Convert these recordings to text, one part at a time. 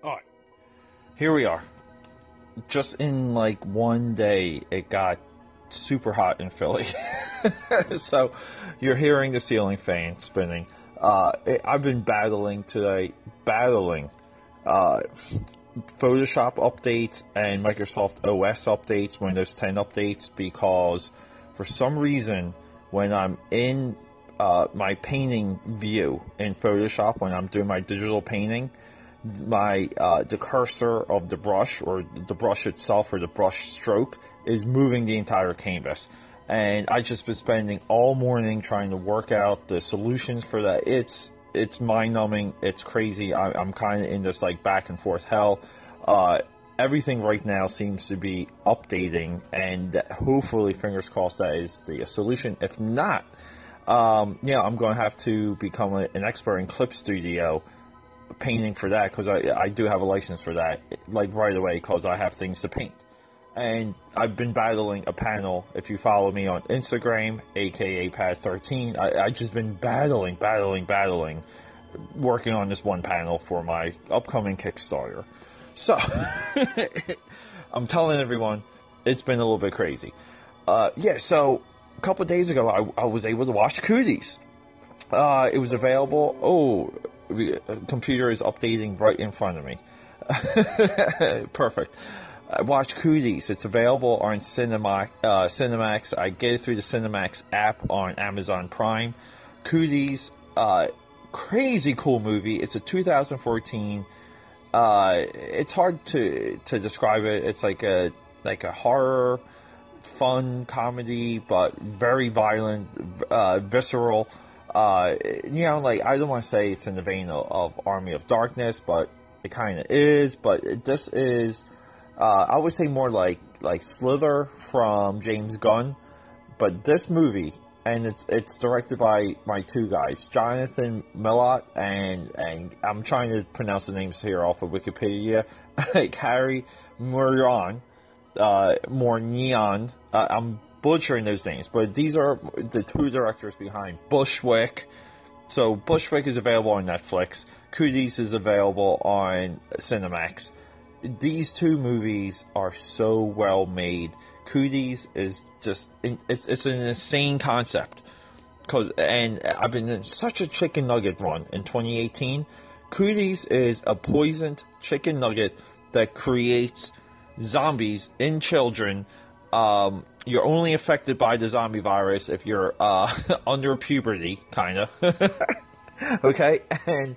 All right, here we are. Just in like one day, it got super hot in Philly. so you're hearing the ceiling fan spinning. Uh, I've been battling today, battling uh, Photoshop updates and Microsoft OS updates, Windows 10 updates, because for some reason, when I'm in uh, my painting view in Photoshop, when I'm doing my digital painting, my uh, the cursor of the brush or the brush itself or the brush stroke is moving the entire canvas. And I just been spending all morning trying to work out the solutions for that. It's it's mind numbing. It's crazy. I, am kind of in this like back and forth hell. Uh, everything right now seems to be updating, and hopefully, fingers crossed, that is the solution. If not, um, yeah, I'm going to have to become a, an expert in Clip Studio painting for that because I, I do have a license for that, like right away, because I have things to paint. And I've been battling a panel. If you follow me on Instagram, aka Pat13, I, I just been battling, battling, battling, working on this one panel for my upcoming Kickstarter. So, I'm telling everyone, it's been a little bit crazy. Uh, yeah, so a couple days ago, I, I, was able to watch Cooties. Uh, it was available. Oh, computer is updating right in front of me. Perfect. I watched Cooties. It's available on Cinema, uh, Cinemax. I get it through the Cinemax app on Amazon Prime. Cooties, uh, crazy cool movie. It's a 2014. Uh, it's hard to to describe it. It's like a like a horror, fun comedy, but very violent, uh, visceral uh, you know, like I don't want to say it's in the vein of, of Army of Darkness, but it kind of is. But this is, uh, I would say more like like Slither from James Gunn. But this movie, and it's it's directed by my two guys, Jonathan Milott and and I'm trying to pronounce the names here off of Wikipedia, Cary Murnion, uh, more neon. Uh, I'm butchering those names, but these are the two directors behind Bushwick. So Bushwick is available on Netflix. Cooties is available on Cinemax. These two movies are so well made. Cooties is just it's it's an insane concept. Cause and I've been in such a chicken nugget run in 2018. Cooties is a poisoned chicken nugget that creates zombies in children um, you're only affected by the zombie virus if you're uh, under puberty, kind of. okay, and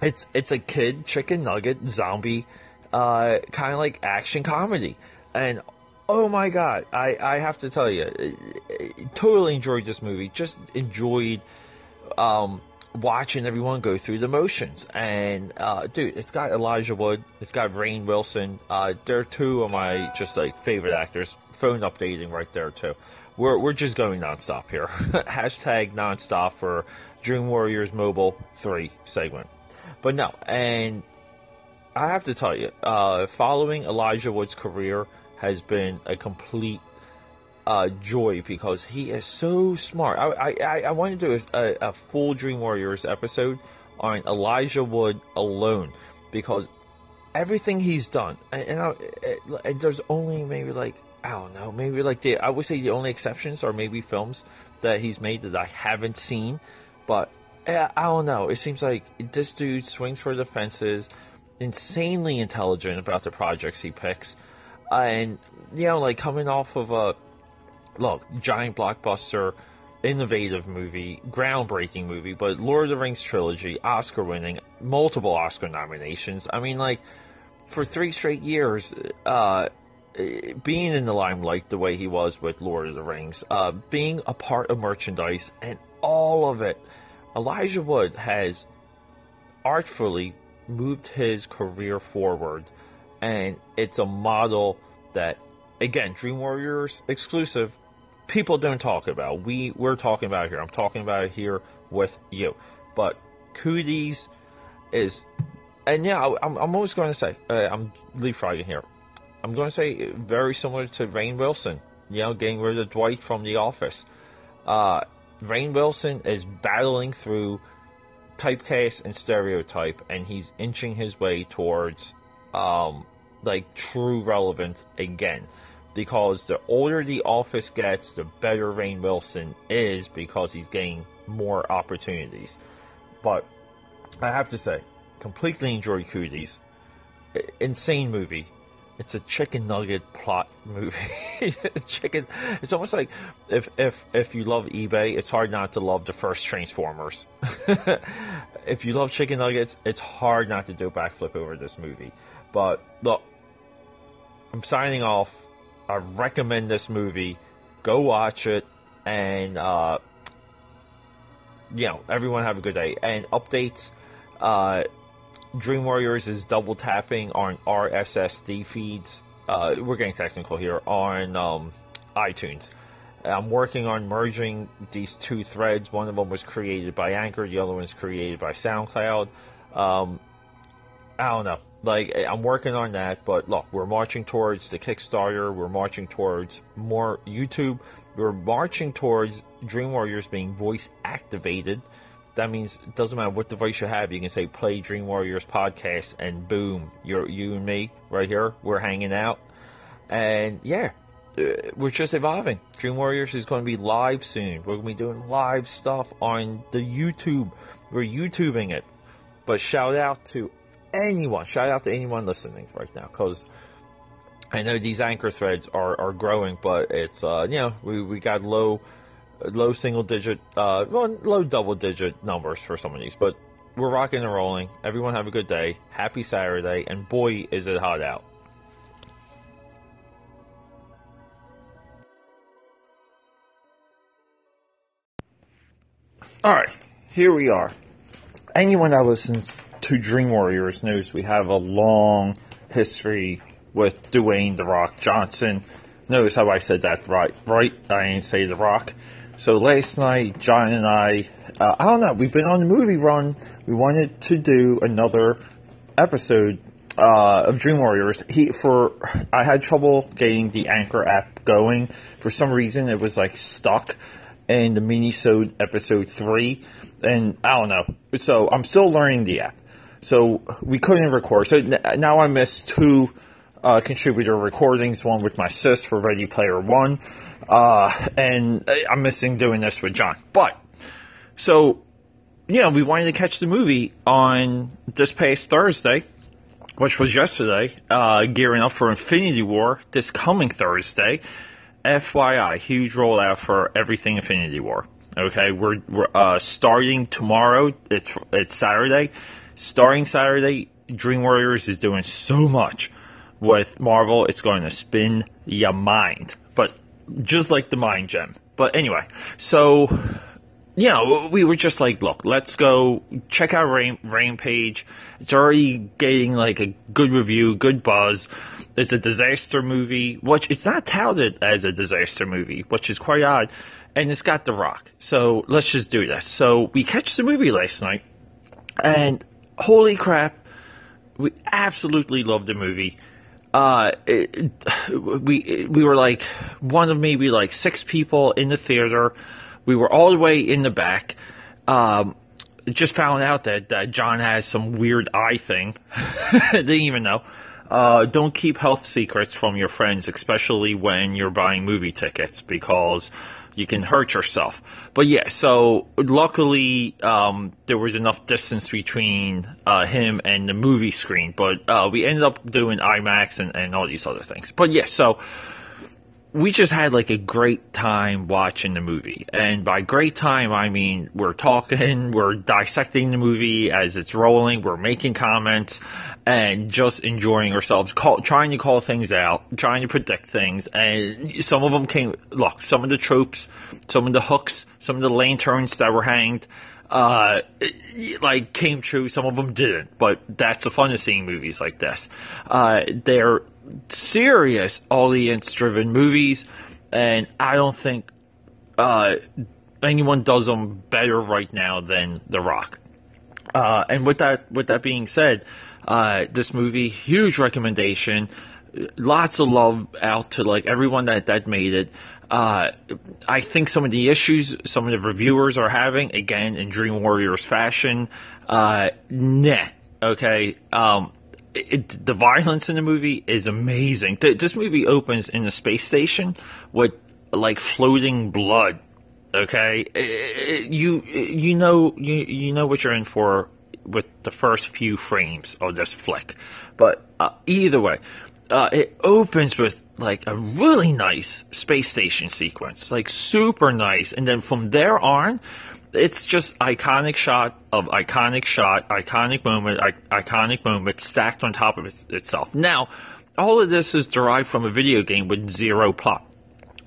it's it's a kid chicken nugget zombie, uh, kind of like action comedy, and oh my god, I I have to tell you, totally enjoyed this movie. Just enjoyed. Um, watching everyone go through the motions. And uh, dude, it's got Elijah Wood, it's got Rainn Wilson. Uh, they're two of my just like favorite actors. Phone updating right there too. We're we're just going nonstop here. Hashtag nonstop for Dream Warriors Mobile Three segment. But no, and I have to tell you, uh, following Elijah Wood's career has been a complete uh, joy because he is so smart. I I, I want to do a, a, full Dream Warriors episode on Elijah Wood alone because everything he's done, and, I, and, there's only maybe like I don't know, maybe like the I would say the only exceptions are maybe films that he's made that I haven't seen, but eh, I don't know. It seems like this dude swings for the fences, insanely intelligent about the projects he picks, and you know, like coming off of a look, giant blockbuster, innovative movie, groundbreaking movie, but Lord of the Rings trilogy, Oscar winning, multiple Oscar nominations. I mean, like, for three straight years, uh, being in the limelight the way he was with Lord of the Rings, uh, being a part of merchandise, and all of it, Elijah Wood has artfully moved his career forward, and it's a model that, again, Dream Warriors exclusive, people don't talk about. We we're talking about here. I'm talking about it here with you. But Cooties is, and yeah, I'm, I'm always going to say uh, I'm leapfrogging here. I'm going to say very similar to Rainn Wilson. You know, getting rid of Dwight from The Office. Uh, Rainn Wilson is battling through typecast and stereotype, and he's inching his way towards um, like true relevance again. Because the older the office gets, the better Rainn Wilson is because he's getting more opportunities. But I have to say, completely enjoyed Cooties. Insane movie. It's a chicken nugget plot movie. chicken. It's almost like if if if you love eBay, it's hard not to love the first Transformers. if you love chicken nuggets, it's hard not to do a backflip over this movie. But look, I'm signing off. I recommend this movie. Go watch it, and uh, you know, everyone have a good day. And updates. Uh, Dream Warriors is double tapping on RSSD feeds. Uh, we're getting technical here on um, iTunes. I'm working on merging these two threads. One of them was created by Anchor, the other one is created by SoundCloud. Um, I don't know. Like, I'm working on that, but look, we're marching towards the Kickstarter. We're marching towards more YouTube. We're marching towards Dream Warriors being voice activated that means it doesn't matter what device you have. You can say play Dream Warriors podcast, and boom, you're you and me right here. We're hanging out, and yeah, uh, we're just evolving. Dream Warriors is going to be live soon. We're going to be doing live stuff on the YouTube. We're YouTubing it. But shout out to anyone. Shout out to anyone listening right now, because. I know these anchor threads are, are growing, but it's uh you know we, we got low low single digit, uh, well, low double digit numbers for some of these, but we're rocking and rolling. Everyone have a good day. Happy Saturday, and boy, is it hot out. All right, here we are. Anyone that listens to Dream Warriors knows we have a long history with Dwayne The Rock Johnson. Notice how I said that right. Right, I didn't say The Rock. So last night, John and I, uh, I don't know, we've been on a movie run. We wanted to do another episode uh, of Dream Warriors. He for I had trouble getting the Anchor app going. For some reason, it was like stuck in the minisode episode three, and I don't know. So I'm still learning the app. So we couldn't record. So now I missed two uh, contributor recordings. One with my sis for Ready Player One uh, and I'm missing doing this with John. But, so, you know, we wanted to catch the movie on this past Thursday, which was yesterday, uh, gearing up for Infinity War this coming Thursday. FYI, huge rollout for everything Infinity War. Okay, we're, we're uh, starting tomorrow. It's it's Saturday. Starting Saturday, Dream Warriors is doing so much with Marvel. It's going to spin your mind. But just like the mind gem. But anyway, so yeah, we were just like, look, let's go check out Rampage. It's already getting like a good review, good buzz. It's a disaster movie, which it's not touted as a disaster movie, which is quite odd. And it's got The Rock. So let's just do this. So we catch the movie last night, and holy crap, we absolutely loved the movie uh, it, we we were like one of maybe like six people in the theater. We were all the way in the back. Um, just found out that, John has some weird eye thing. Didn't even know. Uh, don't keep health secrets from your friends, especially when you're buying movie tickets, because you can hurt yourself. But yeah, so luckily um, there was enough distance between uh, him and the movie screen, but uh, we ended up doing IMAX and, and all these other things. But yeah, so we just had like a great time watching the movie. And by great time, I mean we're talking, we're dissecting the movie as it's rolling, we're making comments, and just enjoying ourselves, call, trying to call things out, trying to predict things. And some of them came, look, some of the tropes, some of the hooks, some of the lanterns that were hanged, uh, like came true. Some of them didn't, but that's the fun of seeing movies like this. Uh, they're serious audience driven movies, and I don't think uh, anyone does them better right now than The Rock. Uh, and with that, with that being said, uh, this movie, huge recommendation. Lots of love out to like everyone that that made it. Uh, I think some of the issues some of the reviewers are having, again, in Dream Warriors fashion, uh, nah. Okay. Um, it, the violence in the movie is amazing. This movie opens in a space station with like floating blood. Okay, it, you you know you you know what you're in for with the first few frames of this flick, but uh, either way, uh, it opens with like a really nice space station sequence, like super nice, and then from there on, it's just iconic shot of iconic shot, iconic moment, iconic moment stacked on top of it- itself. Now, all of this is derived from a video game with zero plot.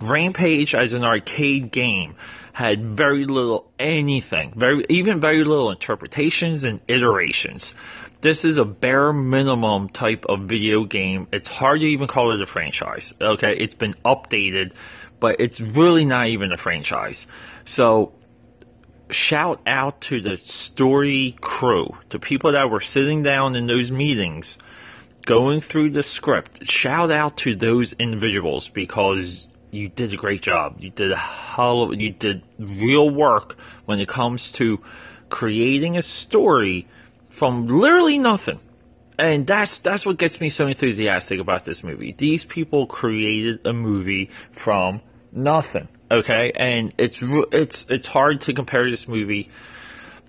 Rampage as an arcade game had very little anything, very even very little interpretations and iterations. This is a bare minimum type of video game. It's hard to even call it a franchise. Okay, it's been updated, but it's really not even a franchise. So shout out to the story crew, to people that were sitting down in those meetings, going through the script. Shout out to those individuals because you did a great job. You did a hell of, you did real work when it comes to creating a story from literally nothing. And that's that's what gets me so enthusiastic about this movie. These people created a movie from nothing. Okay, and it's it's it's hard to compare this movie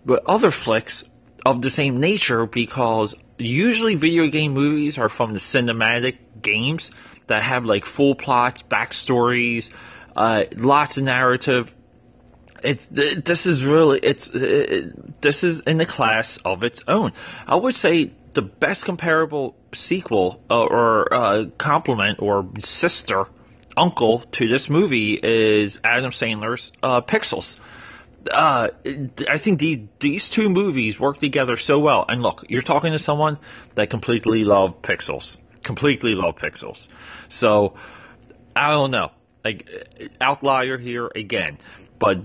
with other flicks of the same nature because usually video game movies are from the cinematic games that have like full plots, backstories, uh, lots of narrative. It's this is really it's it, this is in the class of its own. I would say the best comparable sequel uh, or uh, complement or sister uncle to this movie is Adam Sandler's uh, Pixels. Uh, I think these these two movies work together so well. And look, you're talking to someone that completely loved Pixels, completely loved Pixels. So I don't know, like outlier here again, but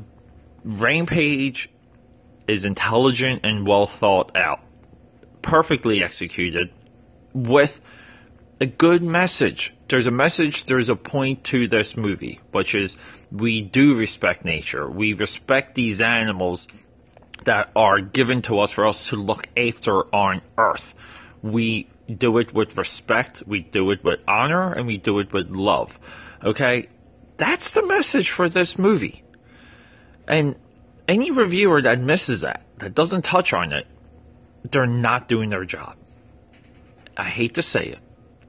Rampage is intelligent and well thought out, perfectly executed, with a good message. There's a message, there's a point to this movie, which is we do respect nature. We respect these animals that are given to us for us to look after on Earth. We do it with respect, we do it with honor, and we do it with love. Okay? That's the message for this movie. And any reviewer that misses that, that doesn't touch on it, they're not doing their job. I hate to say it.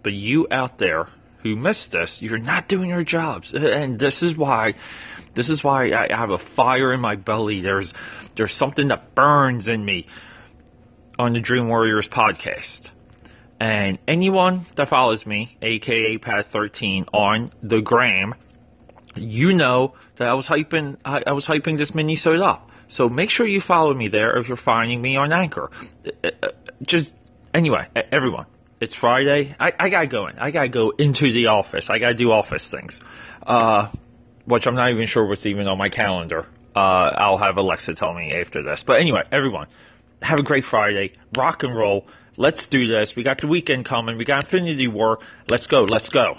But you out there who missed this, you're not doing your jobs. And this is why this is why I have a fire in my belly. There's there's something that burns in me on the Dream Warriors podcast. And anyone that follows me, aka Pat13 on the gram, you know that I was hyping I, I was hyping this mini up. So make sure you follow me there if you're finding me on Anchor. Uh, uh, just anyway, everyone, it's Friday. I, I gotta go. I gotta go into the office. I gotta do office things. Uh, which I'm not even sure what's even on my calendar. Uh, I'll have Alexa tell me after this. But anyway, everyone, have a great Friday. Rock and roll. Let's do this. We got the weekend coming. We got Infinity War. Let's go. Let's go.